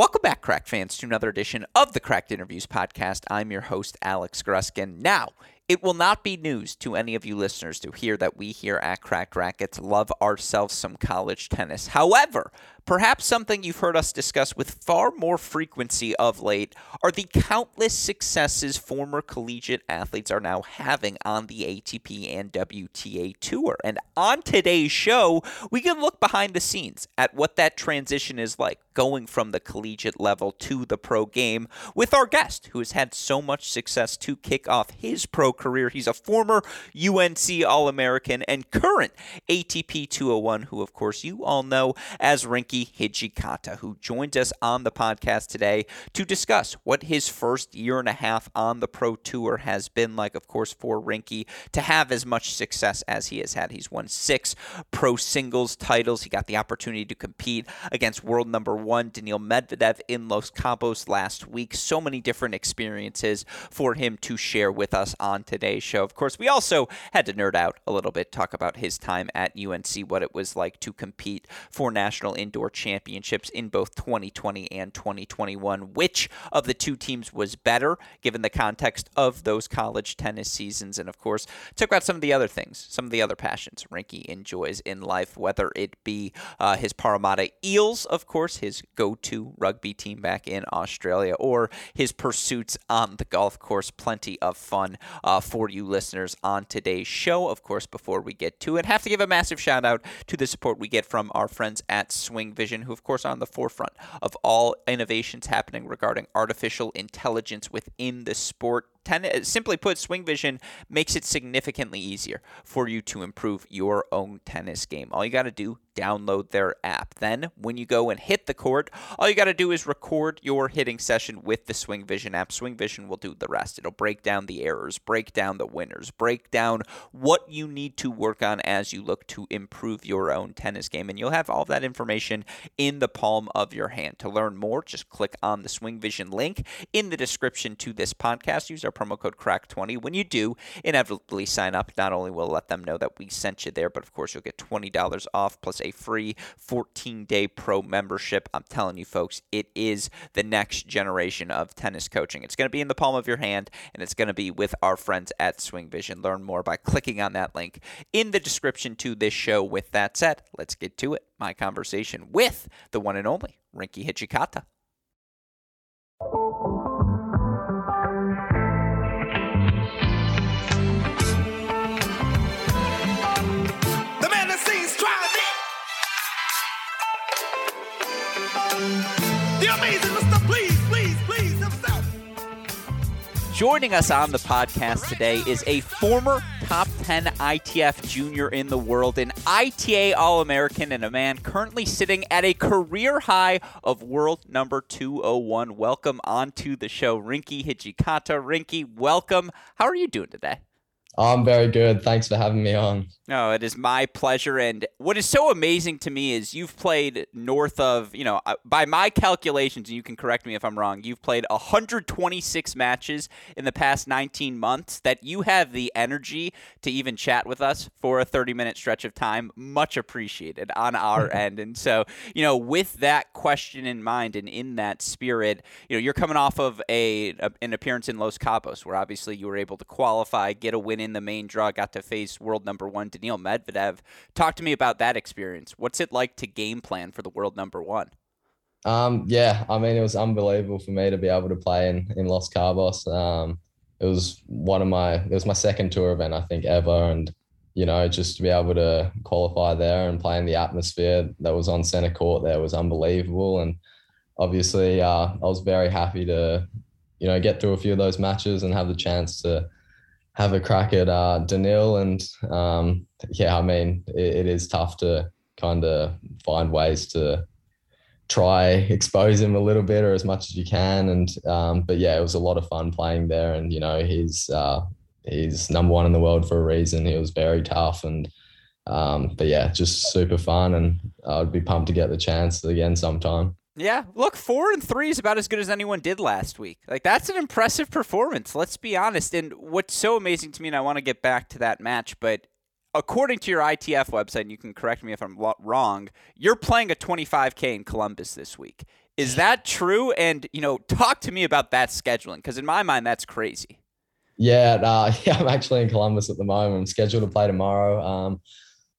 Welcome back, Cracked fans, to another edition of the Cracked Interviews podcast. I'm your host, Alex Gruskin. Now, it will not be news to any of you listeners to hear that we here at Cracked Racquets love ourselves some college tennis. However, Perhaps something you've heard us discuss with far more frequency of late are the countless successes former collegiate athletes are now having on the ATP and WTA tour. And on today's show, we can look behind the scenes at what that transition is like going from the collegiate level to the pro game with our guest who has had so much success to kick off his pro career. He's a former UNC All American and current ATP 201, who, of course, you all know as Rinky Hijikata, who joins us on the podcast today to discuss what his first year and a half on the Pro Tour has been like, of course, for Rinky to have as much success as he has had. He's won six pro singles titles. He got the opportunity to compete against world number one Daniil Medvedev in Los Cabos last week. So many different experiences for him to share with us on today's show. Of course, we also had to nerd out a little bit, talk about his time at UNC, what it was like to compete for national indoor championships in both 2020 and 2021. Which of the two teams was better, given the context of those college tennis seasons? And of course, talk about some of the other things, some of the other passions Rinky enjoys in life, whether it be uh, his Parramatta Eels, of course, his go to rugby team back in Australia, or his pursuits on the golf course. Plenty of fun uh, for you listeners on today's show. Of course, before we get to it, have to give a massive shout out to the support we get from our friends at Swing Vision, who, of course, are on the forefront of all innovations happening regarding artificial intelligence within the sport ten, simply put, Swing Vision makes it significantly easier for you to improve your own tennis game. All you got to do, download their app. Then, when you go and hit the court, all you got to do is record your hitting session with the Swing Vision app. Swing Vision will do the rest. It'll break down the errors, break down the winners, break down what you need to work on as you look to improve your own tennis game. And you'll have all that information in the palm of your hand. To learn more, just click on the Swing Vision link in the description to this podcast. Use our promo code CRACK20. When you do inevitably sign up, not only will let them know that we sent you there, but of course you'll get $20 off plus a free 14 day pro membership. I'm telling you, folks, it is the next generation of tennis coaching. It's going to be in the palm of your hand, and it's going to be with our friends at Swing Vision. Learn more by clicking on that link in the description to this show. With that said, let's get to it. My conversation with the one and only Rinky Joining us on the podcast today is a former top 10 ITF junior in the world, an ITA All American, and a man currently sitting at a career high of world number 201. Welcome onto the show, Rinky Hijikata. Rinky, welcome. How are you doing today? I'm very good. Thanks for having me on. No, it is my pleasure. And what is so amazing to me is you've played north of, you know, uh, by my calculations, and you can correct me if I'm wrong, you've played 126 matches in the past 19 months. That you have the energy to even chat with us for a 30 minute stretch of time, much appreciated on our end. And so, you know, with that question in mind and in that spirit, you know, you're coming off of a, a an appearance in Los Cabos where obviously you were able to qualify, get a win in the main draw, got to face world number one Daniil Medvedev. Talk to me about that experience. What's it like to game plan for the world number one? Um, yeah, I mean, it was unbelievable for me to be able to play in, in Los Cabos. Um, it was one of my, it was my second tour event, I think, ever. And, you know, just to be able to qualify there and play in the atmosphere that was on center court there was unbelievable. And obviously, uh, I was very happy to, you know, get through a few of those matches and have the chance to, have a crack at uh, Daniil. And um, yeah, I mean, it, it is tough to kind of find ways to try expose him a little bit or as much as you can. And um, but yeah, it was a lot of fun playing there. And you know, he's uh, he's number one in the world for a reason. He was very tough and. Um, but yeah, just super fun, and I'd be pumped to get the chance again sometime. Yeah, look, four and three is about as good as anyone did last week. Like that's an impressive performance. Let's be honest. And what's so amazing to me, and I want to get back to that match, but according to your ITF website, and you can correct me if I'm wrong, you're playing a 25k in Columbus this week. Is that true? And you know, talk to me about that scheduling because in my mind, that's crazy. Yeah, yeah, I'm actually in Columbus at the moment. I'm scheduled to play tomorrow. Um,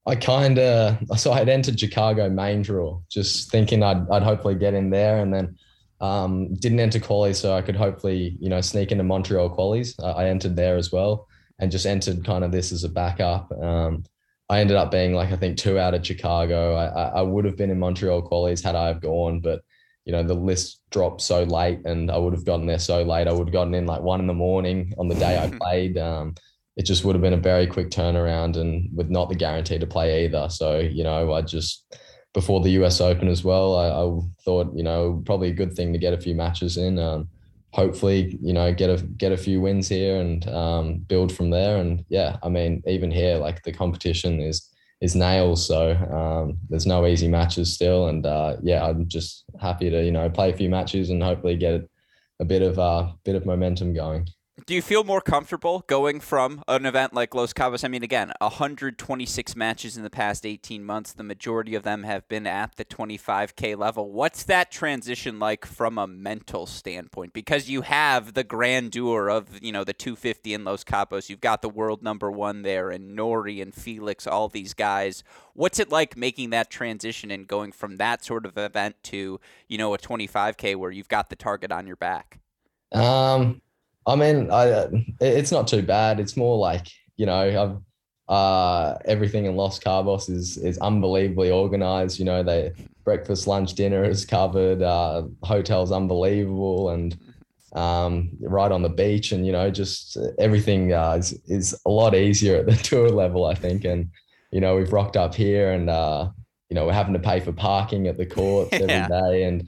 I kind of so I had entered Chicago main draw, just thinking I'd I'd hopefully get in there, and then um, didn't enter quali, so I could hopefully you know sneak into Montreal qualies. Uh, I entered there as well, and just entered kind of this as a backup. Um, I ended up being like I think two out of Chicago. I, I, I would have been in Montreal qualies had I have gone, but you know the list dropped so late, and I would have gotten there so late. I would have gotten in like one in the morning on the day I played. Um, it just would have been a very quick turnaround, and with not the guarantee to play either. So you know, I just before the US Open as well, I, I thought you know probably a good thing to get a few matches in. Um, hopefully, you know, get a get a few wins here and um, build from there. And yeah, I mean, even here, like the competition is is nails. So um, there's no easy matches still. And uh, yeah, I'm just happy to you know play a few matches and hopefully get a bit of uh, bit of momentum going. Do you feel more comfortable going from an event like Los Cabos? I mean, again, 126 matches in the past 18 months. The majority of them have been at the 25K level. What's that transition like from a mental standpoint? Because you have the grandeur of, you know, the 250 in Los Cabos. You've got the world number one there, and Norrie and Felix, all these guys. What's it like making that transition and going from that sort of event to, you know, a 25K where you've got the target on your back? Um, I mean, I it's not too bad. It's more like you know, I've uh, everything in Los Cabos is is unbelievably organized. You know, they breakfast, lunch, dinner is covered. Uh, hotels unbelievable, and um, right on the beach, and you know, just everything uh, is is a lot easier at the tour level, I think. And you know, we've rocked up here, and uh, you know, we're having to pay for parking at the courts every yeah. day, and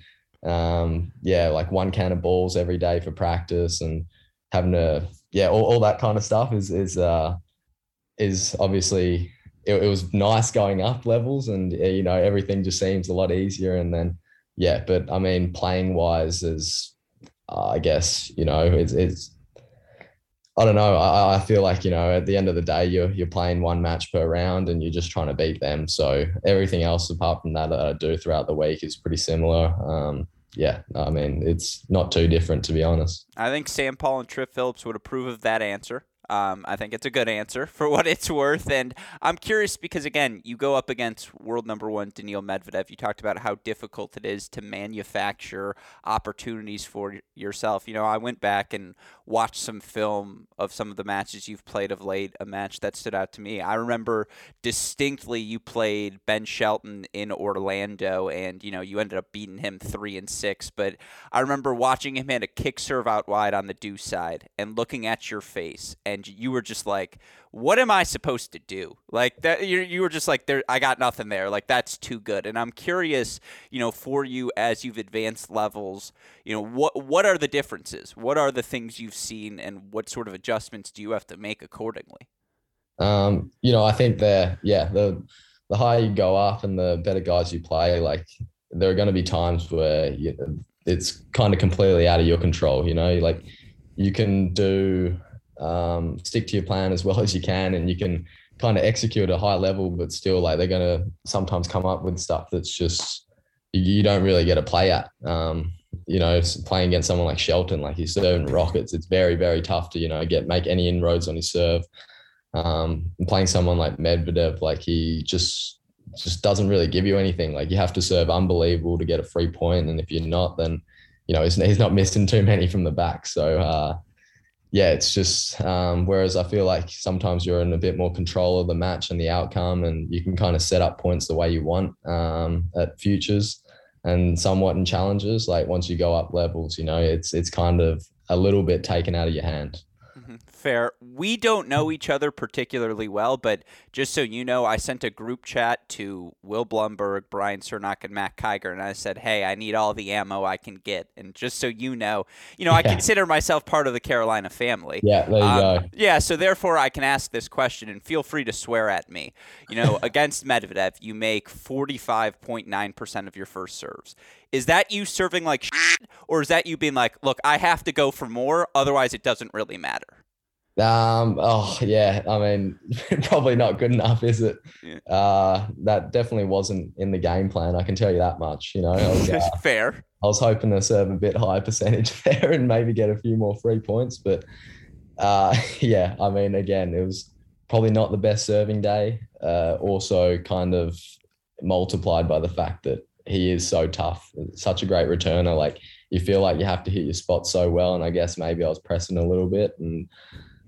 um, yeah, like one can of balls every day for practice, and having to yeah all, all that kind of stuff is is uh is obviously it, it was nice going up levels and you know everything just seems a lot easier and then yeah but i mean playing wise is uh, i guess you know it's it's I don't know. I, I feel like you know at the end of the day you're you're playing one match per round and you're just trying to beat them. So everything else apart from that that I do throughout the week is pretty similar. Um, yeah, I mean, it's not too different to be honest. I think Sam Paul and Tripp Phillips would approve of that answer. Um, I think it's a good answer for what it's worth. And I'm curious because, again, you go up against world number one Daniil Medvedev. You talked about how difficult it is to manufacture opportunities for yourself. You know, I went back and watched some film of some of the matches you've played of late, a match that stood out to me. I remember distinctly you played Ben Shelton in Orlando, and, you know, you ended up beating him three and six. But I remember watching him hit a kick serve out wide on the deuce side and looking at your face and you were just like, "What am I supposed to do?" Like that, you you were just like, "There, I got nothing there. Like that's too good." And I'm curious, you know, for you as you've advanced levels, you know, what what are the differences? What are the things you've seen, and what sort of adjustments do you have to make accordingly? Um, you know, I think that yeah, the the higher you go up and the better guys you play, like there are going to be times where you, it's kind of completely out of your control. You know, like you can do um, stick to your plan as well as you can, and you can kind of execute at a high level, but still like they're going to sometimes come up with stuff that's just you don't really get to play at. Um, you know, playing against someone like Shelton, like he's serving rockets, it's very, very tough to, you know, get make any inroads on his serve. Um, and playing someone like Medvedev, like he just just doesn't really give you anything. Like you have to serve unbelievable to get a free point, and if you're not, then you know he's, he's not missing too many from the back. So uh, yeah, it's just um, whereas I feel like sometimes you're in a bit more control of the match and the outcome, and you can kind of set up points the way you want um, at futures and somewhat in challenges. Like once you go up levels, you know, it's it's kind of a little bit taken out of your hand fair. We don't know each other particularly well, but just so you know, I sent a group chat to Will Blumberg, Brian Cernoch, and Mac Kiger, and I said, "Hey, I need all the ammo I can get." And just so you know, you know, I consider myself part of the Carolina family. Yeah, there you um, go. Yeah, so therefore, I can ask this question, and feel free to swear at me. You know, against Medvedev, you make forty-five point nine percent of your first serves. Is that you serving like shit, or is that you being like, look, I have to go for more, otherwise it doesn't really matter? Um. Oh, yeah. I mean, probably not good enough, is it? Yeah. Uh, that definitely wasn't in the game plan. I can tell you that much. You know, I was, uh, Fair. I was hoping to serve a bit higher percentage there and maybe get a few more free points, but uh, yeah. I mean, again, it was probably not the best serving day. Uh, also, kind of multiplied by the fact that he is so tough, such a great returner. Like you feel like you have to hit your spot so well, and I guess maybe I was pressing a little bit and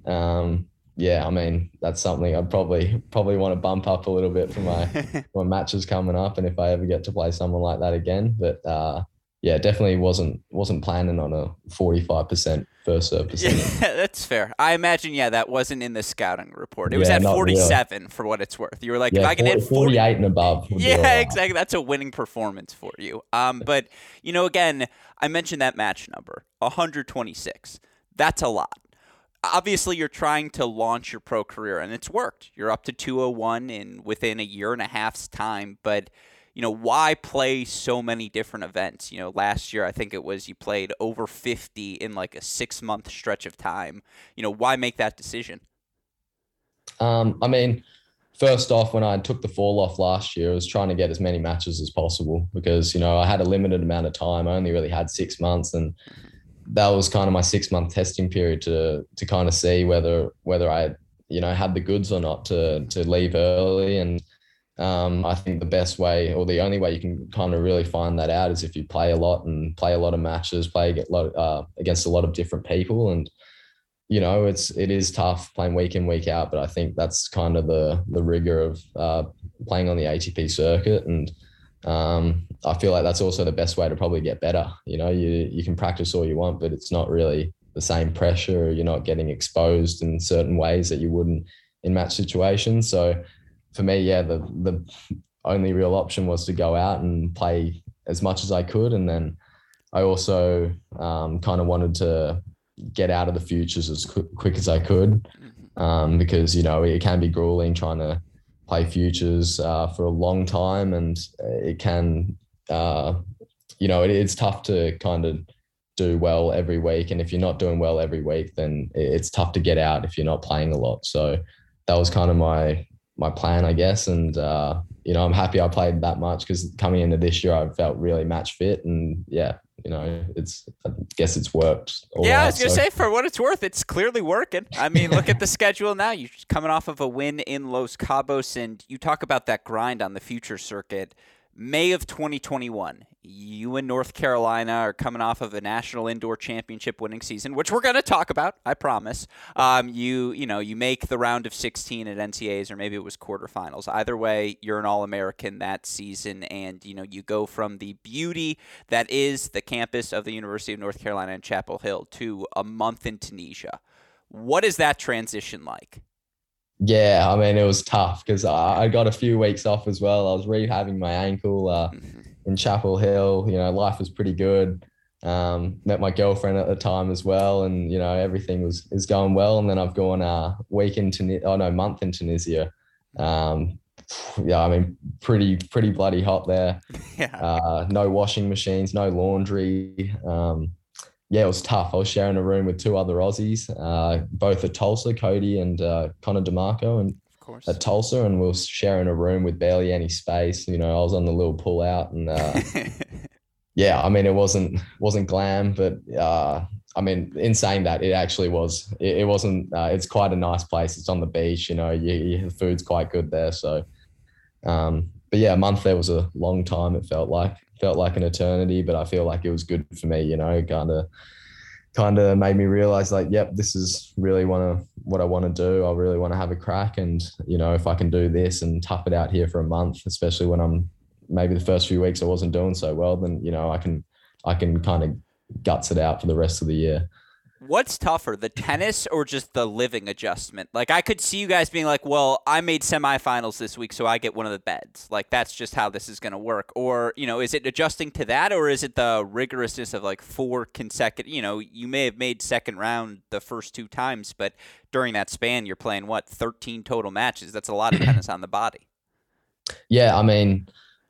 um, yeah, I mean that's something I'd probably probably want to bump up a little bit for my my matches coming up, and if I ever get to play someone like that again. But uh, yeah, definitely wasn't wasn't planning on a forty five percent first serve percentage. Yeah, that's fair. I imagine, yeah, that wasn't in the scouting report. It was at not really. 47 for what it's worth. You were like, if Yeah, I can hit 40, 40, 48 and above. Yeah, right. exactly. That's a winning performance for you. Um, but you know, again, I mentioned that match number, 126. That's a lot. Obviously, you're trying to launch your pro career, and it's worked. You're up to 201 in within a year and a half's time. But you know, why play so many different events? You know, last year I think it was you played over 50 in like a six month stretch of time. You know, why make that decision? Um, I mean, first off, when I took the fall off last year, I was trying to get as many matches as possible because you know I had a limited amount of time. I only really had six months, and that was kind of my six month testing period to to kind of see whether whether I you know had the goods or not to to leave early. And um, I think the best way or the only way you can kind of really find that out is if you play a lot and play a lot of matches, play a lot uh, against a lot of different people and you know, it's it is tough playing week in week out, but I think that's kind of the the rigor of uh, playing on the ATP circuit, and um, I feel like that's also the best way to probably get better. You know, you you can practice all you want, but it's not really the same pressure. You're not getting exposed in certain ways that you wouldn't in match situations. So for me, yeah, the the only real option was to go out and play as much as I could, and then I also um, kind of wanted to get out of the futures as quick, quick as I could um, because you know it can be grueling trying to play futures uh, for a long time and it can uh, you know it, it's tough to kind of do well every week and if you're not doing well every week then it- it's tough to get out if you're not playing a lot. So that was kind of my my plan I guess and uh, you know I'm happy I played that much because coming into this year I felt really match fit and yeah you know it's I guess it's worked all yeah, I was gonna so- say for what it's worth, it's clearly working. I mean, look at the schedule now. You're coming off of a win in Los Cabos, and you talk about that grind on the future circuit. May of 2021, you and North Carolina are coming off of a national indoor championship winning season, which we're going to talk about. I promise. Um, you you know you make the round of 16 at NCAAs, or maybe it was quarterfinals. Either way, you're an All American that season, and you know you go from the beauty that is the campus of the University of North Carolina in Chapel Hill to a month in Tunisia. What is that transition like? Yeah, I mean, it was tough because I, I got a few weeks off as well. I was rehabbing my ankle uh, in Chapel Hill. You know, life was pretty good. Um, met my girlfriend at the time as well, and you know everything was is going well. And then I've gone a week in Tunisia, oh no, month in Tunisia. Um, yeah, I mean, pretty pretty bloody hot there. Yeah. Uh, no washing machines, no laundry. Um, yeah, it was tough. I was sharing a room with two other Aussies, uh, both at Tulsa, Cody and uh, Connor DeMarco, and Of course. at Tulsa, and we were sharing a room with barely any space. You know, I was on the little pull out, and uh, yeah, I mean, it wasn't wasn't glam, but uh, I mean, in saying that, it actually was. It, it wasn't. Uh, it's quite a nice place. It's on the beach. You know, you, you, the food's quite good there. So, um, but yeah, a month there was a long time. It felt like felt like an eternity, but I feel like it was good for me. You know, kind of kind of made me realize like, yep, this is really want to what I want to do. I really want to have a crack, and you know, if I can do this and tough it out here for a month, especially when I'm maybe the first few weeks I wasn't doing so well, then you know, I can I can kind of guts it out for the rest of the year. What's tougher, the tennis or just the living adjustment? Like I could see you guys being like, "Well, I made semifinals this week, so I get one of the beds." Like that's just how this is going to work. Or, you know, is it adjusting to that or is it the rigorousness of like four consecutive, you know, you may have made second round the first two times, but during that span you're playing what, 13 total matches. That's a lot of tennis on the body. Yeah, I mean,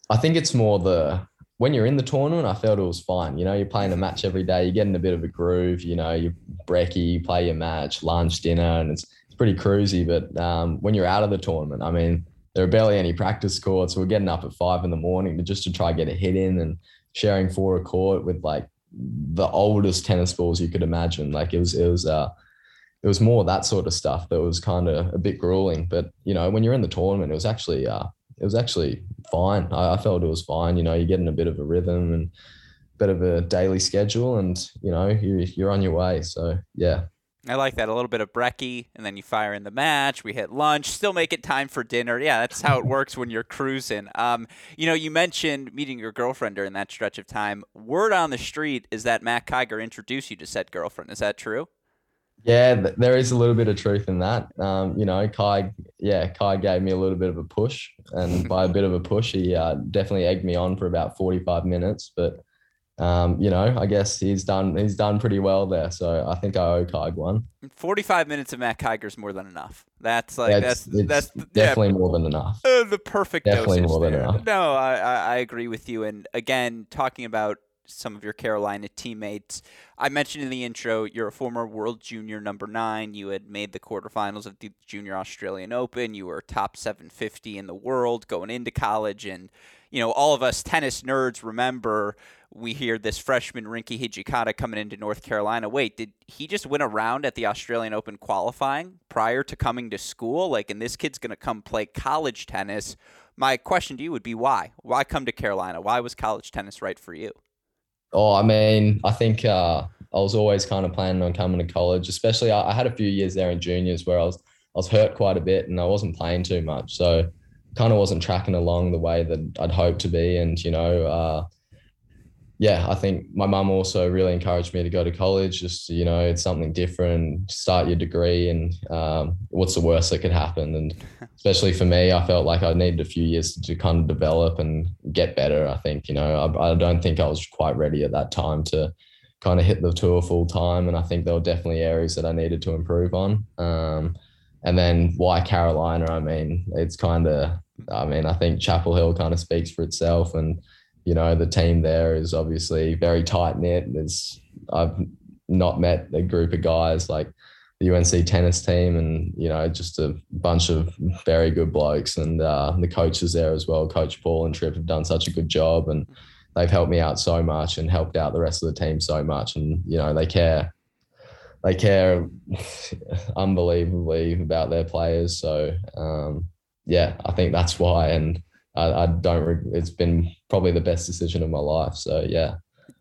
I think it's more the when you're in the tournament, I felt it was fine. You know, you're playing a match every day, you're getting a bit of a groove. You know, you brekkie, you play your match, lunch, dinner, and it's it's pretty cruisy. But um, when you're out of the tournament, I mean, there are barely any practice courts. We're getting up at five in the morning just to try get a hit in and sharing four a court with like the oldest tennis balls you could imagine. Like it was it was uh it was more that sort of stuff that was kind of a bit grueling. But you know, when you're in the tournament, it was actually uh it was actually fine. I, I felt it was fine. You know, you're getting a bit of a rhythm and a bit of a daily schedule, and you know, you, you're on your way. So yeah. I like that. A little bit of brekkie, and then you fire in the match. We hit lunch, still make it time for dinner. Yeah, that's how it works when you're cruising. Um, you know, you mentioned meeting your girlfriend during that stretch of time. Word on the street is that Mac Kiger introduced you to said girlfriend. Is that true? Yeah, there is a little bit of truth in that. Um, you know, Kai, yeah, Kai gave me a little bit of a push, and by a bit of a push, he uh, definitely egged me on for about forty-five minutes. But um, you know, I guess he's done he's done pretty well there. So I think I owe Kai one. Forty-five minutes of Mac Kiger is more than enough. That's like Yeah, that's it's- that's definitely more than enough. Uh, the perfect Definitely more than there. enough. No, I, I agree with you. And again, talking about some of your Carolina teammates, I mentioned in the intro, you're a former World Junior number nine. You had made the quarterfinals of the Junior Australian Open. You were top 750 in the world going into college. And, you know, all of us tennis nerds remember we hear this freshman Rinky Hijikata coming into North Carolina. Wait, did he just win a round at the Australian Open qualifying prior to coming to school? Like, and this kid's going to come play college tennis. My question to you would be why? Why come to Carolina? Why was college tennis right for you? Oh, I mean, I think uh, I was always kind of planning on coming to college. Especially, I, I had a few years there in juniors where I was I was hurt quite a bit and I wasn't playing too much, so kind of wasn't tracking along the way that I'd hoped to be. And you know, uh, yeah, I think my mum also really encouraged me to go to college. Just you know, it's something different. Start your degree, and um, what's the worst that could happen? And especially for me, I felt like I needed a few years to kind of develop and get better. I think you know, I, I don't think I was quite ready at that time to kind of hit the tour full time, and I think there were definitely areas that I needed to improve on. Um, and then why Carolina? I mean, it's kind of, I mean, I think Chapel Hill kind of speaks for itself, and you know, the team there is obviously very tight knit. There's I've not met a group of guys like the UNC tennis team, and you know, just a bunch of very good blokes, and uh, the coaches there as well. Coach Paul and Tripp have done such a good job, and they've helped me out so much, and helped out the rest of the team so much, and you know, they care. They care unbelievably about their players. So, um, yeah, I think that's why. And I, I don't. Re- it's been probably the best decision of my life. So yeah.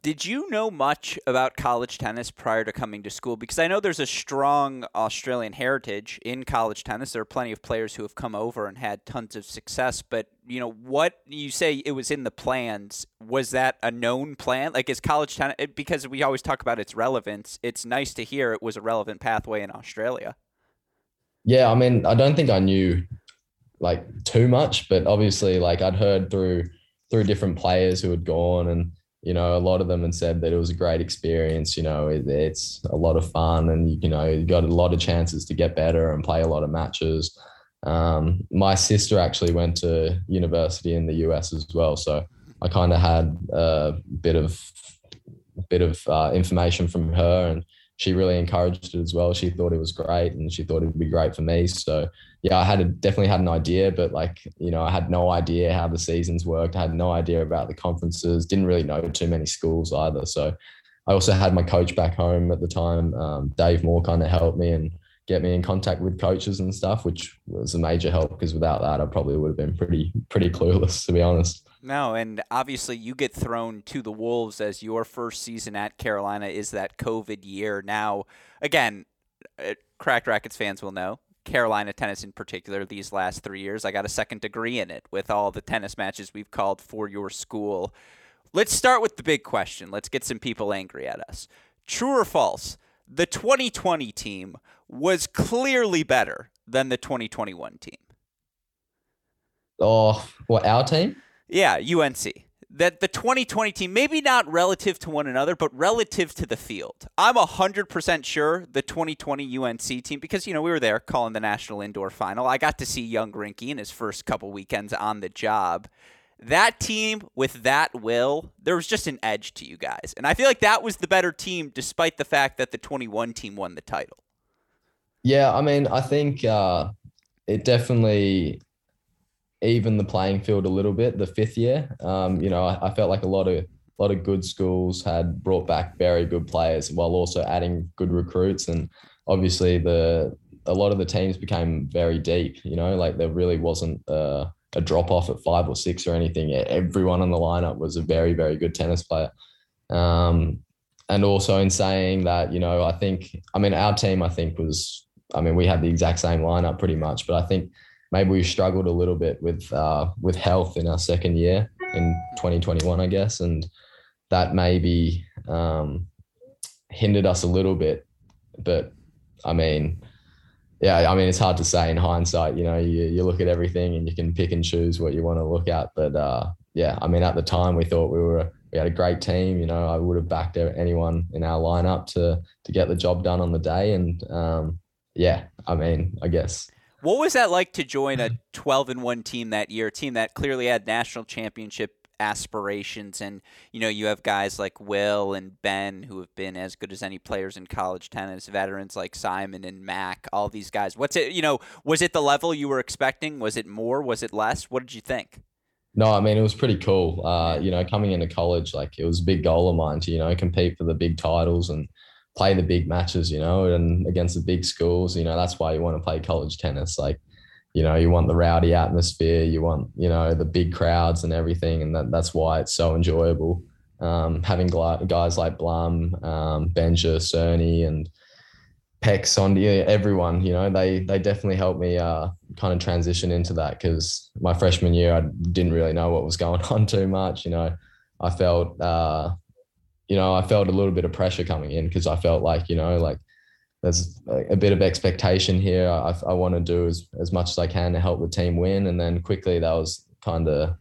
Did you know much about college tennis prior to coming to school? Because I know there's a strong Australian heritage in college tennis. There are plenty of players who have come over and had tons of success. But you know what you say it was in the plans. Was that a known plan? Like is college tennis? Because we always talk about its relevance. It's nice to hear it was a relevant pathway in Australia. Yeah, I mean, I don't think I knew like too much, but obviously, like I'd heard through through different players who had gone, and you know, a lot of them had said that it was a great experience. You know, it, it's a lot of fun, and you know, you got a lot of chances to get better and play a lot of matches. Um, my sister actually went to university in the US as well, so I kind of had a bit of bit of uh, information from her, and she really encouraged it as well. She thought it was great, and she thought it would be great for me. So yeah, I had a, definitely had an idea, but like you know, I had no idea how the seasons worked. I had no idea about the conferences. Didn't really know too many schools either. So I also had my coach back home at the time, um, Dave Moore, kind of helped me and get me in contact with coaches and stuff, which was a major help because without that, I probably would have been pretty pretty clueless to be honest. No, and obviously you get thrown to the wolves as your first season at Carolina is that COVID year. Now, again, uh, Cracked Racquets fans will know Carolina tennis in particular these last three years. I got a second degree in it with all the tennis matches we've called for your school. Let's start with the big question. Let's get some people angry at us. True or false? The 2020 team was clearly better than the 2021 team. Oh, what our team? Yeah, UNC. That the 2020 team, maybe not relative to one another, but relative to the field. I'm 100% sure the 2020 UNC team, because, you know, we were there calling the National Indoor Final. I got to see young Rinky in his first couple weekends on the job. that team with that will, there was just an edge to you guys. And I feel like that was the better team despite the fact that the 21 team won the title. Yeah, I mean, I think uh, it definitely evened the playing field a little bit the fifth year. Um, you know, I, I, felt like a lot of a lot of good schools had brought back very good players while also adding good recruits, and obviously the a lot of the teams became very deep. You know, like there really wasn't. Uh, a drop off at five or six or anything. Everyone on the lineup was a very, very good tennis player. Um, and also in saying that, you know, I think, I mean, our team, I think was, I mean, we had the exact same lineup pretty much, but I think maybe we struggled a little bit with uh, with health in our second year in 2021, I guess, and that maybe um, hindered us a little bit. But I mean, yeah, I mean, it's hard to say in hindsight. You know, you, you look at everything and you can pick and choose what you want to look at. But uh, yeah, I mean, at the time we thought we were we had a great team. You know, I would have backed anyone in our lineup to to get the job done on the day. And um, yeah, I mean, I guess. What was that like to join a 12 and 1 team that year, a team that clearly had national championship aspirations? And you know you have guys like Will and Ben who have been as good as any players in college tennis veterans like Simon and Mac all these guys. What's it you know was it the level you were expecting? Was it more? Was it less? What did you think? No I mean it was pretty cool. Uh, you know coming into college like it was a big goal of mine to you know compete for the big titles and play the big matches you know and against the big schools you know that's why you want to play college tennis like you know you want the rowdy atmosphere you want you know the big crowds and everything and that, that's why it's so enjoyable um, having guys like Blum, um, Benja, Cerny, and Peck, Sondi, everyone, you know, they they definitely helped me uh, kind of transition into that because my freshman year I didn't really know what was going on too much. You know, I felt, uh, you know, I felt a little bit of pressure coming in because I felt like, you know, like there's a bit of expectation here. I, I want to do as, as much as I can to help the team win. And then quickly that was kind of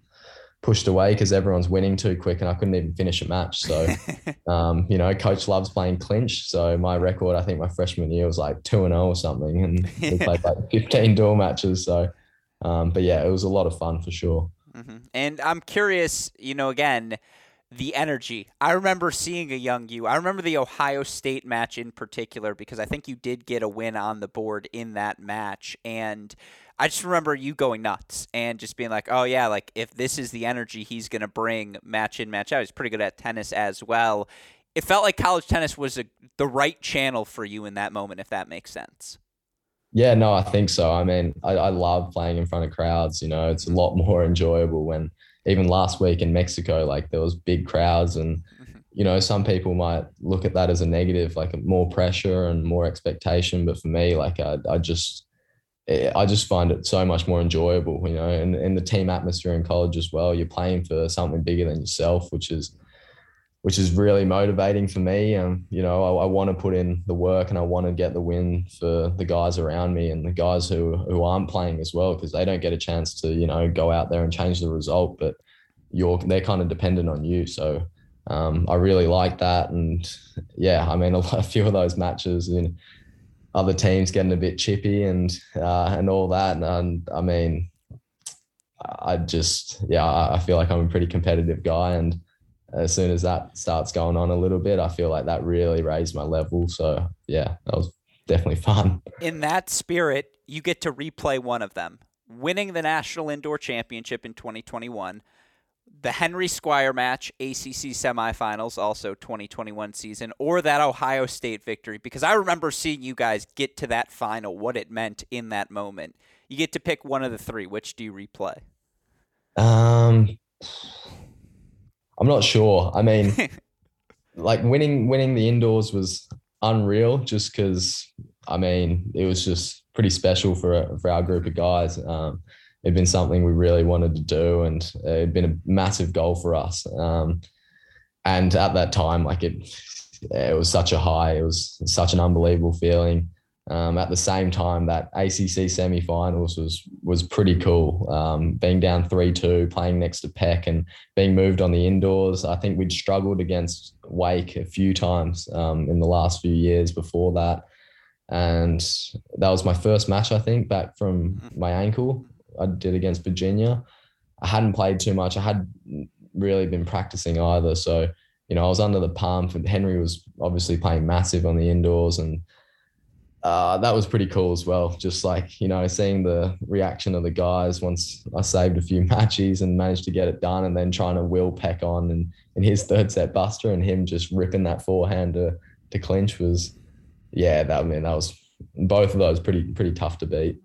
pushed away because everyone's winning too quick and I couldn't even finish a match. So, um, you know, coach loves playing clinch. So my record, I think my freshman year was like 2 and 0 or something. And we played like 15 dual matches. So, um, but yeah, it was a lot of fun for sure. Mm-hmm. And I'm curious, you know, again, the energy. I remember seeing a young you. I remember the Ohio State match in particular because I think you did get a win on the board in that match. And I just remember you going nuts and just being like, oh, yeah, like if this is the energy he's going to bring match in, match out, he's pretty good at tennis as well. It felt like college tennis was a, the right channel for you in that moment, if that makes sense. Yeah, no, I think so. I mean, I, I love playing in front of crowds. You know, it's a lot more enjoyable when even last week in Mexico, like there was big crowds and mm-hmm. you know, some people might look at that as a negative, like more pressure and more expectation. But for me, like I, I just, eh, I just find it so much more enjoyable, you know, and, and the team atmosphere in college as well. You're playing for something bigger than yourself, which is which is really motivating for me. And, you know, I, I want to put in the work and I want to get the win for the guys around me and the guys who, who aren't playing as well, because they don't get a chance to, you know, go out there and change the result, but you're, they're kind of dependent on you. So um, I really like that. And yeah, I mean, a, lot, a few of those matches and other teams getting a bit chippy and, uh, and all that. And, and I mean, I just, yeah, I feel like I'm a pretty competitive guy and, as soon as that starts going on a little bit, I feel like that really raised my level. So yeah, that was definitely fun. In that spirit, you get to replay one of them, winning the National Indoor Championship in 2021, the Henry Squire match, ACC semifinals, also 2021 season, or that Ohio State victory, because I remember seeing you guys get to that final, what it meant in that moment. You get to pick one of the three. Which do you replay? Um, I'm not sure. I mean, like winning winning the indoors was unreal just because I mean it was just pretty special for for our group of guys. Um, it'd been something we really wanted to do, and it'd been a massive goal for us. Um, and at that time, like it, it was such a high. It was such an unbelievable feeling. Um, at the same time, that ACC semi-finals was was pretty cool. Um, being down three two, playing next to Peck, and being moved on the indoors. I think we'd struggled against Wake a few times um, in the last few years before that, and that was my first match. I think back from my ankle. I did against Virginia, I hadn't played too much. I had really been practicing either. So, you know, I was under the pump and Henry was obviously playing massive on the indoors and uh, that was pretty cool as well. Just like, you know, seeing the reaction of the guys once I saved a few matches and managed to get it done and then trying to will Peck on and in his third set buster and him just ripping that forehand to, to clinch was, yeah, that, I mean, that was both of those pretty, pretty tough to beat.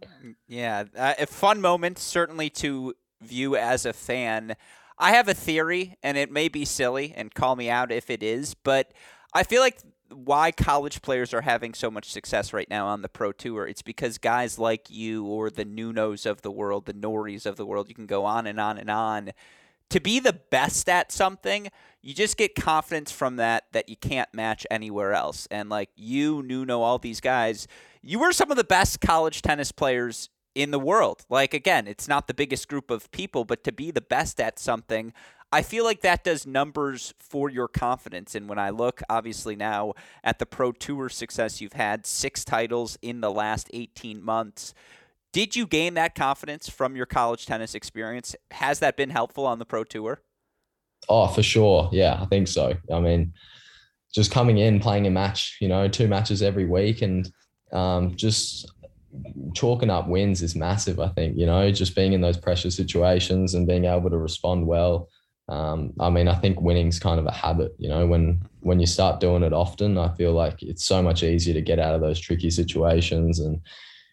Yeah. Uh, a fun moment, certainly to view as a fan. I have a theory, and it may be silly, and call me out if it is, but I feel like why college players are having so much success right now on the pro tour. It's because guys like you or the Nunos of the world, the Norries of the world, you can go on and on and on. To be the best at something, you just get confidence from that that you can't match anywhere else. And like you, Nuno, all these guys, you were some of the best college tennis players in the world. Like again, it's not the biggest group of people, but to be the best at something, I feel like that does numbers for your confidence. And when I look, obviously, now at the Pro Tour success you've had, six titles in the last 18 months. Did you gain that confidence from your college tennis experience? Has that been helpful on the Pro Tour? Oh, for sure. Yeah, I think so. I mean, just coming in, playing a match, you know, two matches every week and um, just chalking up wins is massive. I think, you know, just being in those pressure situations and being able to respond well um, I mean, I think winning's kind of a habit. You know, when when you start doing it often, I feel like it's so much easier to get out of those tricky situations, and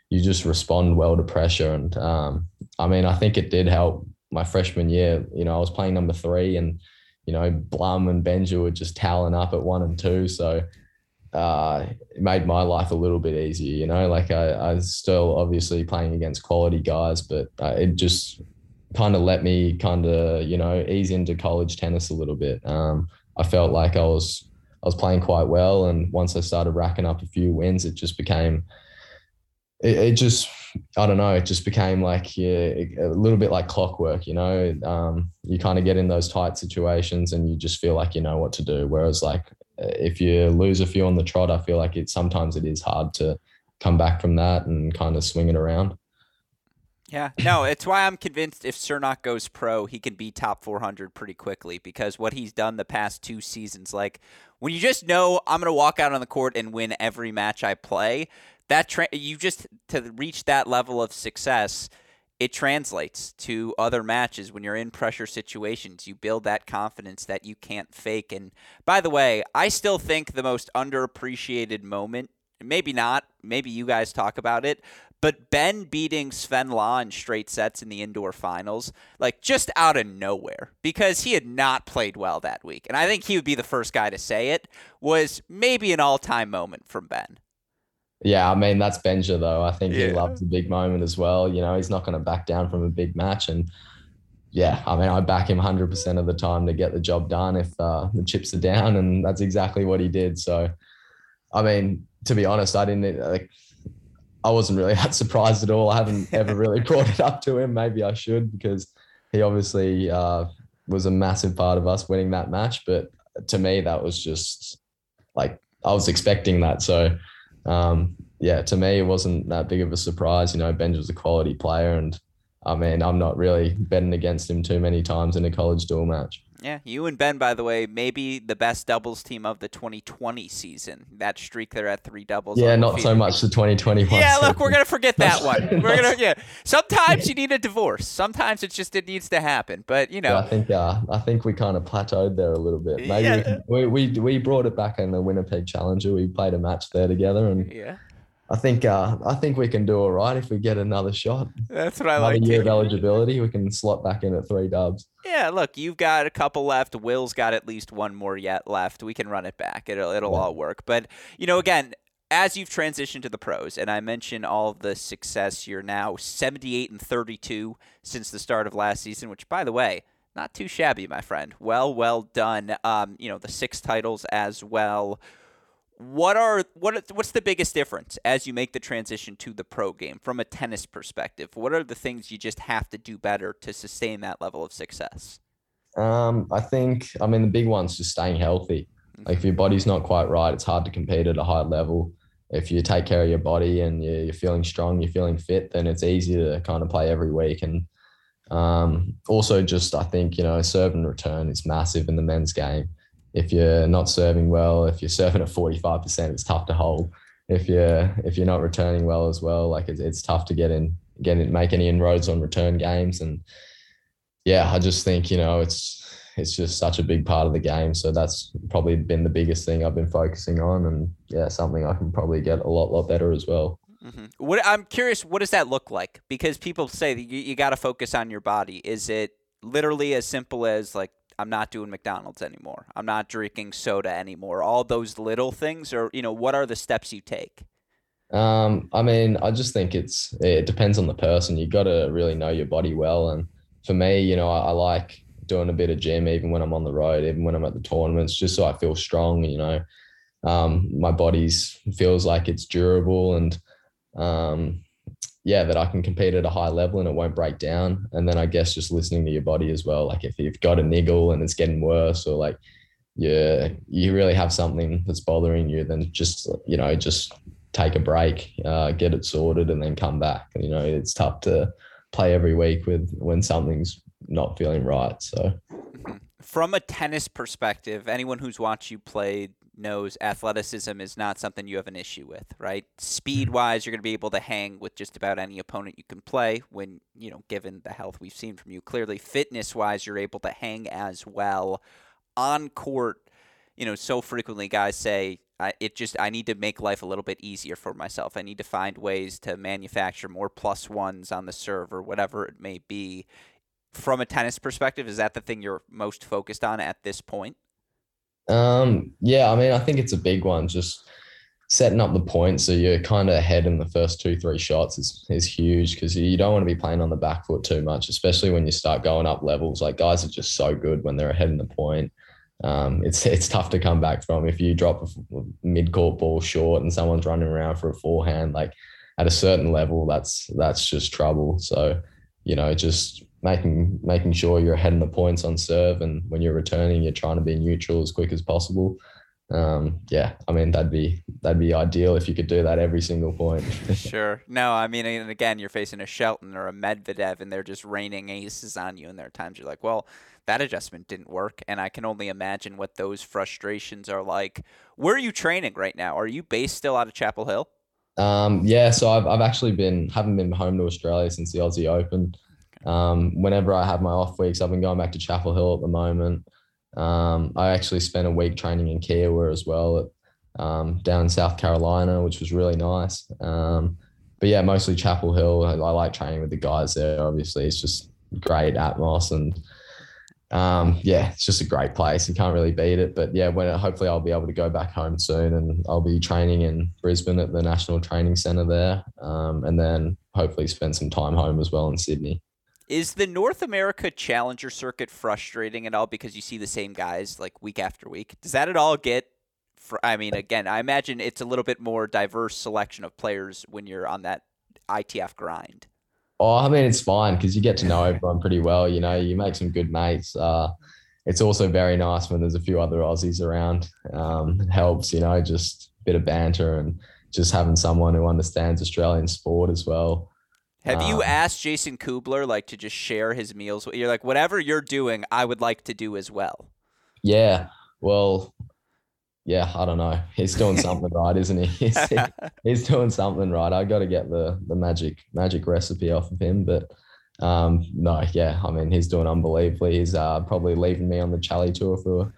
you just respond well to pressure. And um, I mean, I think it did help my freshman year. You know, I was playing number three, and you know, Blum and Benja were just toweling up at one and two, so. Uh, it made my life a little bit easier, you know. Like I, I was still obviously playing against quality guys, but uh, it just kind of let me kind of you know ease into college tennis a little bit. Um, I felt like I was I was playing quite well, and once I started racking up a few wins, it just became it, it just I don't know, it just became like yeah, a little bit like clockwork. You know, um, you kind of get in those tight situations, and you just feel like you know what to do. Whereas like if you lose a few on the trot, I feel like it sometimes it is hard to come back from that and kind of swing it around. Yeah, no, it's why I'm convinced if Cernoch goes pro, he can be top 400 pretty quickly because what he's done the past two seasons, like when you just know I'm going to walk out on the court and win every match I play, that tra- you just to reach that level of success, it translates to other matches when you're in pressure situations. You build that confidence that you can't fake. And by the way, I still think the most underappreciated moment maybe not. Maybe you guys talk about it. But Ben beating Sven Lah in straight sets in the indoor finals, like just out of nowhere, because he had not played well that week. And I think he would be the first guy to say it, was maybe an all time moment from Ben. Yeah, I mean, that's Benja, though. I think yeah. he loves a big moment as well. You know, he's not going to back down from a big match. And yeah, I mean, I back him 100% of the time to get the job done if uh, the chips are down. And that's exactly what he did. So, I mean, to be honest, I didn't like. I wasn't really that surprised at all. I haven't ever really brought it up to him. Maybe I should because he obviously uh, was a massive part of us winning that match. But to me, that was just like I was expecting that. So um, yeah, to me, it wasn't that big of a surprise. You know, Benj was a quality player, and I mean, I'm not really betting against him too many times in a college dual match. Yeah, you and Ben, by the way, maybe the best doubles team of the 2020 season. That streak there at three doubles. Yeah, not so much the 2021. Yeah, look, we're gonna forget that one. We're gonna yeah. Sometimes you need a divorce. Sometimes it's just it needs to happen. But you know, yeah, I think uh, I think we kind of plateaued there a little bit. Maybe yeah. we, we we brought it back in the Winnipeg Challenger. We played a match there together, and yeah. I think uh, I think we can do all right if we get another shot. That's what I another like. Year of eligibility, we can slot back in at three dubs. Yeah, look, you've got a couple left. Will's got at least one more yet left. We can run it back. It'll it'll yeah. all work. But you know, again, as you've transitioned to the pros, and I mentioned all of the success, you're now 78 and 32 since the start of last season. Which, by the way, not too shabby, my friend. Well, well done. Um, you know, the six titles as well what are what what's the biggest difference as you make the transition to the pro game from a tennis perspective? What are the things you just have to do better to sustain that level of success? Um, I think I mean the big one's just staying healthy. Mm-hmm. Like if your body's not quite right, it's hard to compete at a high level. If you take care of your body and you're, you're feeling strong, you're feeling fit, then it's easy to kind of play every week. And Um, also, just I think you know, serve and return is massive in the men's game. If you're not serving well, if you're serving at forty five percent, it's tough to hold. If you're if you're not returning well as well, like it's, it's tough to get in, get in, make any inroads on return games. And yeah, I just think you know it's it's just such a big part of the game. So that's probably been the biggest thing I've been focusing on, and yeah, something I can probably get a lot lot better as well. Mm-hmm. What I'm curious, what does that look like? Because people say that you, you got to focus on your body. Is it literally as simple as like I'm not doing McDonald's anymore. I'm not drinking soda anymore. All those little things, or you know, what are the steps you take? Um, I mean, I just think it's it depends on the person. You got to really know your body well, and for me, you know, I, I, like doing a bit of gym even when I'm on the road, even when I'm at the tournaments, just so I feel strong. You know, um, my body's feels like it's durable and um, yeah, that I can compete at a high level and it won't break down. And then I guess just listening to your body as well. Like if you've got a niggle and it's getting worse, or like yeah, you really have something that's bothering you, then just you know just take a break, uh, get it sorted, and then come back. You know, it's tough to play every week with when something's not feeling right. So, mm-hmm. from a tennis perspective, anyone who's watched you play knows athleticism is not something you have an issue with, right? Speed wise, you're going to be able to hang with just about any opponent you can play when, you know, given the health we've seen from you. Clearly, fitness wise, you're able to hang as well. On court, you know, so frequently guys say, I, it just, I need to make life a little bit easier for myself. I need to find ways to manufacture more plus ones on the serve or whatever it may be. From a tennis perspective, is that the thing you're most focused on at this point? Um, yeah, I mean, I think it's a big one. Just setting up the point so you're kind of ahead in the first two, three shots is is huge because you don't want to be playing on the back foot too much, especially when you start going up levels. Like guys are just so good when they're ahead in the point. Um, it's it's tough to come back from if you drop a mid court ball short and someone's running around for a forehand. Like at a certain level, that's that's just trouble. So you know, just making making sure you're ahead in the points on serve, and when you're returning, you're trying to be neutral as quick as possible. Um, yeah, I mean that'd be that'd be ideal if you could do that every single point. sure. No, I mean, and again, you're facing a Shelton or a Medvedev, and they're just raining aces on you. And there are times you're like, well, that adjustment didn't work, and I can only imagine what those frustrations are like. Where are you training right now? Are you based still out of Chapel Hill? Um, yeah, so I've I've actually been haven't been home to Australia since the Aussie Open. Um, whenever I have my off weeks, I've been going back to Chapel Hill at the moment. Um, I actually spent a week training in Kiawah as well, at, um, down in South Carolina, which was really nice. Um, but yeah, mostly Chapel Hill. I, I, like training with the guys there. Obviously, it's just great atmos and um, yeah, it's just a great place. You can't really beat it. But yeah, when hopefully I'll be able to go back home soon, and I'll be training in Brisbane at the National Training Centre there, um, and then hopefully spend some time home as well in Sydney. Is the North America Challenger Circuit frustrating at all because you see the same guys like week after week? Does that at all get? Fr- I mean, again, I imagine it's a little bit more diverse selection of players when you're on that ITF grind. Oh, I mean, it's fine because you get to know everyone pretty well. You know, you make some good mates. Uh, it's also very nice when there's a few other Aussies around. Um, it helps, you know, just a bit of banter and just having someone who understands Australian sport as well. Have um, you asked Jason Kubler like to just share his meals? You're like, whatever you're doing, I would like to do as well. Yeah. Well, yeah, I don't know. He's doing something right, isn't he? He's, he's doing something right. I got to get the the magic magic recipe off of him, but um, no, yeah, I mean, he's doing unbelievably. He's uh, probably leaving me on the Chally tour for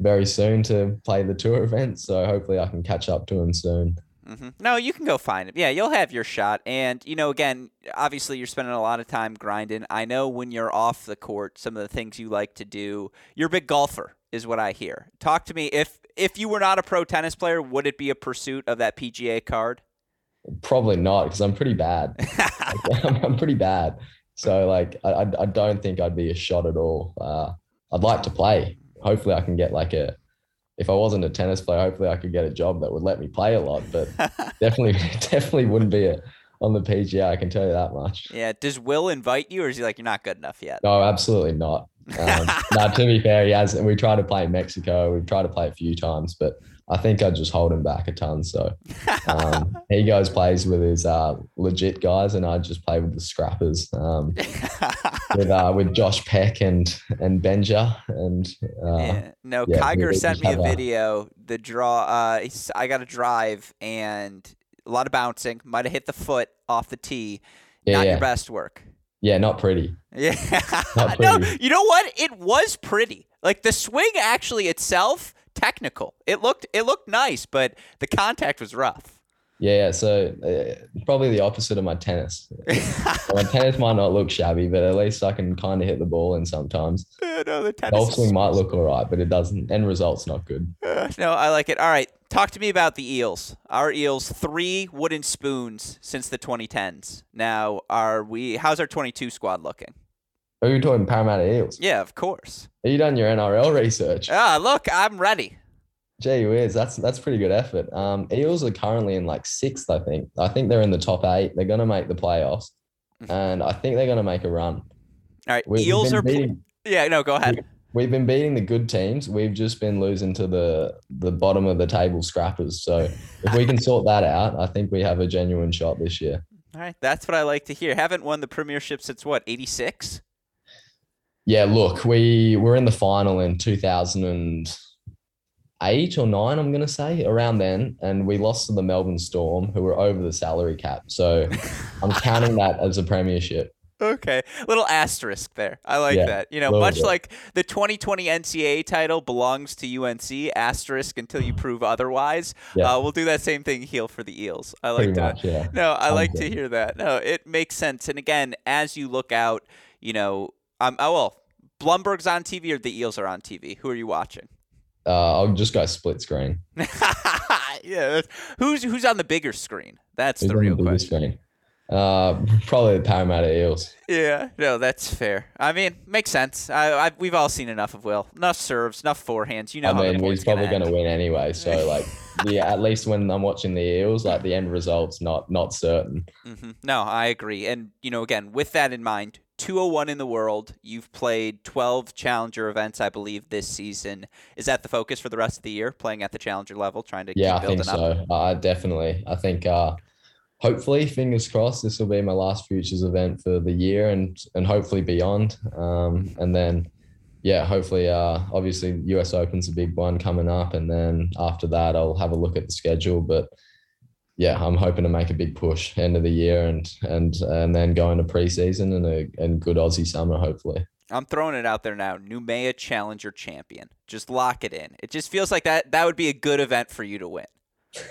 very soon to play the tour event. So hopefully, I can catch up to him soon. Mm-hmm. No, you can go find him. Yeah, you'll have your shot. And, you know, again, obviously you're spending a lot of time grinding. I know when you're off the court, some of the things you like to do. You're a big golfer, is what I hear. Talk to me. If if you were not a pro tennis player, would it be a pursuit of that PGA card? Probably not, because I'm pretty bad. I'm, pretty bad. So, like, I, I don't think I'd be a shot at all. Uh, I'd like to play. Hopefully, I can get like a if I wasn't a tennis player, hopefully I could get a job that would let me play a lot. But definitely, definitely wouldn't be a, on the PGA. I can tell you that much. Yeah. Does Will invite you, or is he like you're not good enough yet? No, absolutely not. Um, no, to be fair, he has. And we tried to play in Mexico. We've tried to play a few times, but I think I just hold him back a ton. So um, he goes plays with his uh, legit guys, and I just play with the scrappers. Um, with uh, with Josh Peck and and Benja and uh, Yeah. No, yeah, Kiger sent me a video. The draw, uh, I got a drive and a lot of bouncing. Might have hit the foot off the tee. yeah, Not your best work. yeah, not pretty. Yeah. Not no, pretty. you know what? It was pretty. Like the swing actually itself, technical. It looked it looked nice, but the contact was rough. Yeah, yeah. So uh, probably the opposite of my tennis. my tennis might not look shabby, but at least I can kind of hit the ball in sometimes. Uh, no, the tennis Golf is- swing might look all right, but it doesn't. End result's not good. Uh, no, I like it. All right, talk to me about the eels. Our eels, three wooden spoons since the 2010s. Now, are we? How's our 22 squad looking? Are you talking Parramatta Eels? Yeah, of course. Have you done your NRL research? Ah, look, I'm ready. Gee whiz, that's that's pretty good effort. Um, Eels are currently in like sixth, I think. I think they're in the top eight. They're gonna make the playoffs, and I think they're gonna make a run. All right, We- we've eels are. beating- yeah, no, go ahead. We've been beating the good teams. We've just been losing to the the bottom of the table scrappers. So if we can sort that out, I think we have a genuine shot this year. All right, that's what I like to hear. Haven't won the premiership since what? 86. Yeah, look, we were in the final in 2008 or 9, I'm going to say, around then, and we lost to the Melbourne Storm, who were over the salary cap. So I'm counting that as a premiership. Okay, little asterisk there. I like Yeah, that. You know, much bit. like the 2020 NCAA title belongs to UNC, asterisk until you prove otherwise. Yeah. Uh, we'll do that same thing heel for the eels. I like Pretty that. much, yeah. No, I Sounds like to hear that. No, it makes sense. And again, as you look out, you know, um, oh well, Blumberg's on TV or the Eels are on TV. Who are you watching? Uh, I'll just go split screen. yeah, who's who's on the bigger screen? That's Who's the real bigger question. screen? Uh, probably the Parramatta Eels. Yeah, no, that's fair. I mean, makes sense. I, I we've all seen enough of Will. Enough serves, enough forehands. You know I mean, he's probably going to win anyway. So, like, yeah, at least when I'm watching the Eels, like the end result's not not certain. Mm-hmm. No, I agree. And, you know, again, with that in mind, 201 in the world. You've played 12 Challenger events, I believe, this season. Is that the focus for the rest of the year, playing at the Challenger level, trying to Yeah, I keep think building up? so. I definitely. I think. Uh, hopefully, fingers crossed, this will be my last futures event for the year, and and hopefully beyond. Um, and then, yeah, hopefully, uh, obviously, U.S. Open's a big one coming up, and then after that, I'll have a look at the schedule. But yeah, I'm hoping to make a big push end of the year, and and and then go into preseason and a and good Aussie summer, hopefully. I'm throwing it out there now. Noumea Challenger champion. Just lock it in. It just feels like that that would be a good event for you to win.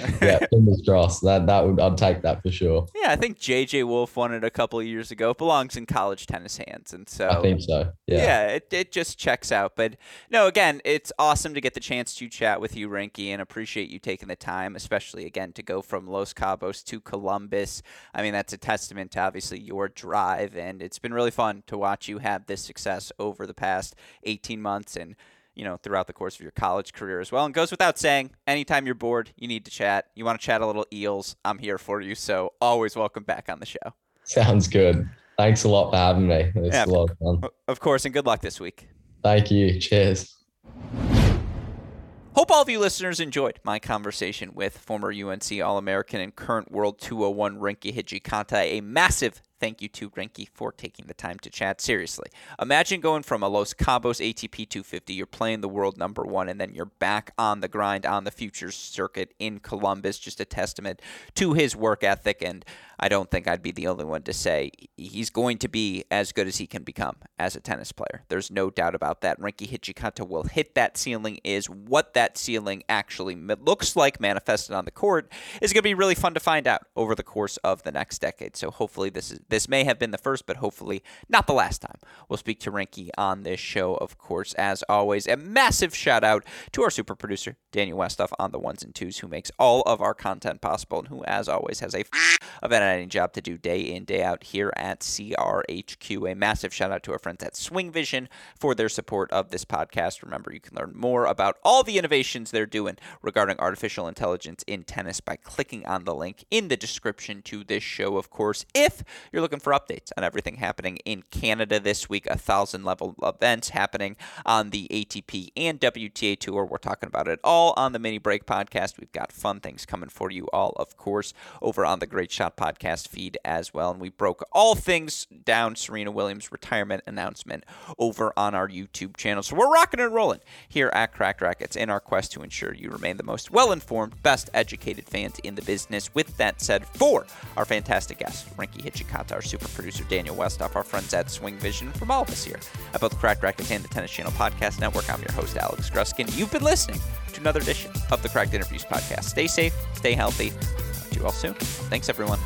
yeah, fingers crossed. That that would I'd take that for sure. Yeah, I think JJ Wolf won it a couple of years ago. It belongs in college tennis hands. And so I think so. Yeah. Yeah, it, it just checks out. But no, again, it's awesome to get the chance to chat with you, Rinky, and appreciate you taking the time, especially again to go from Los Cabos to Columbus. I mean, that's a testament to obviously your drive, and it's been really fun to watch you have this success over the past 18 months and you know throughout the course of your college career as well. And goes without saying, anytime you're bored, you need to chat. You want to chat a little eels, I'm here for you. So always welcome back on the show. Sounds good. Thanks a lot for having me. It's Yeah. a lot of fun. Of course, and good luck this week. Thank you. Cheers. Hope all of you listeners enjoyed my conversation with former UNC All American and current World 201 Rinky Hijikata. A massive thank you to Rinky for taking the time to chat. Seriously, imagine going from a Los Cabos ATP 250, you're playing the world number one, and then you're back on the grind on the futures circuit in Columbus. Just a testament to his work ethic. And I don't think I'd be the only one to say he's going to be as good as he can become as a tennis player. There's no doubt about that. Rinky Hijikata will hit that ceiling. Is what that ceiling actually looks like manifested on the court is going to be really fun to find out over the course of the next decade. So hopefully this is this may have been the first, but hopefully not the last time we'll speak to Rinky on this show. Of course, as always, a massive shout out to our super producer Daniel Westoff on the ones and twos, who makes all of our content possible, and who, as always, has a of an editing job to do day in, day out here at CRHQ. A massive shout out to our friends at Swing Vision for their support of this podcast. Remember, you can learn more about all the innovations they're doing regarding artificial intelligence in tennis by clicking on the link in the description to this show, of course. If you're looking for updates on everything happening in Canada this week, a thousand level events happening on the ATP and WTA Tour. We're talking about it all on the Mini Break podcast. We've got fun things coming for you all, of course, over on the Great Shot podcast feed as well. And we broke all things down Serena Williams' retirement announcement over on our YouTube channel. So we're rocking and rolling here at Cracked Racquets in our quest to ensure you remain the most well informed, best educated fans in the business. With that said, for our fantastic guests, Rinky Hijikata, our super producer Daniel Westoff, our friends at Swing Vision, from all of us here at both Cracked Racquets and the Tennis Channel Podcast Network, I'm your host, Alex Gruskin. You've been listening to another edition of the Cracked Interviews Podcast. Stay safe, stay healthy. Talk to you all soon. Thanks, everyone.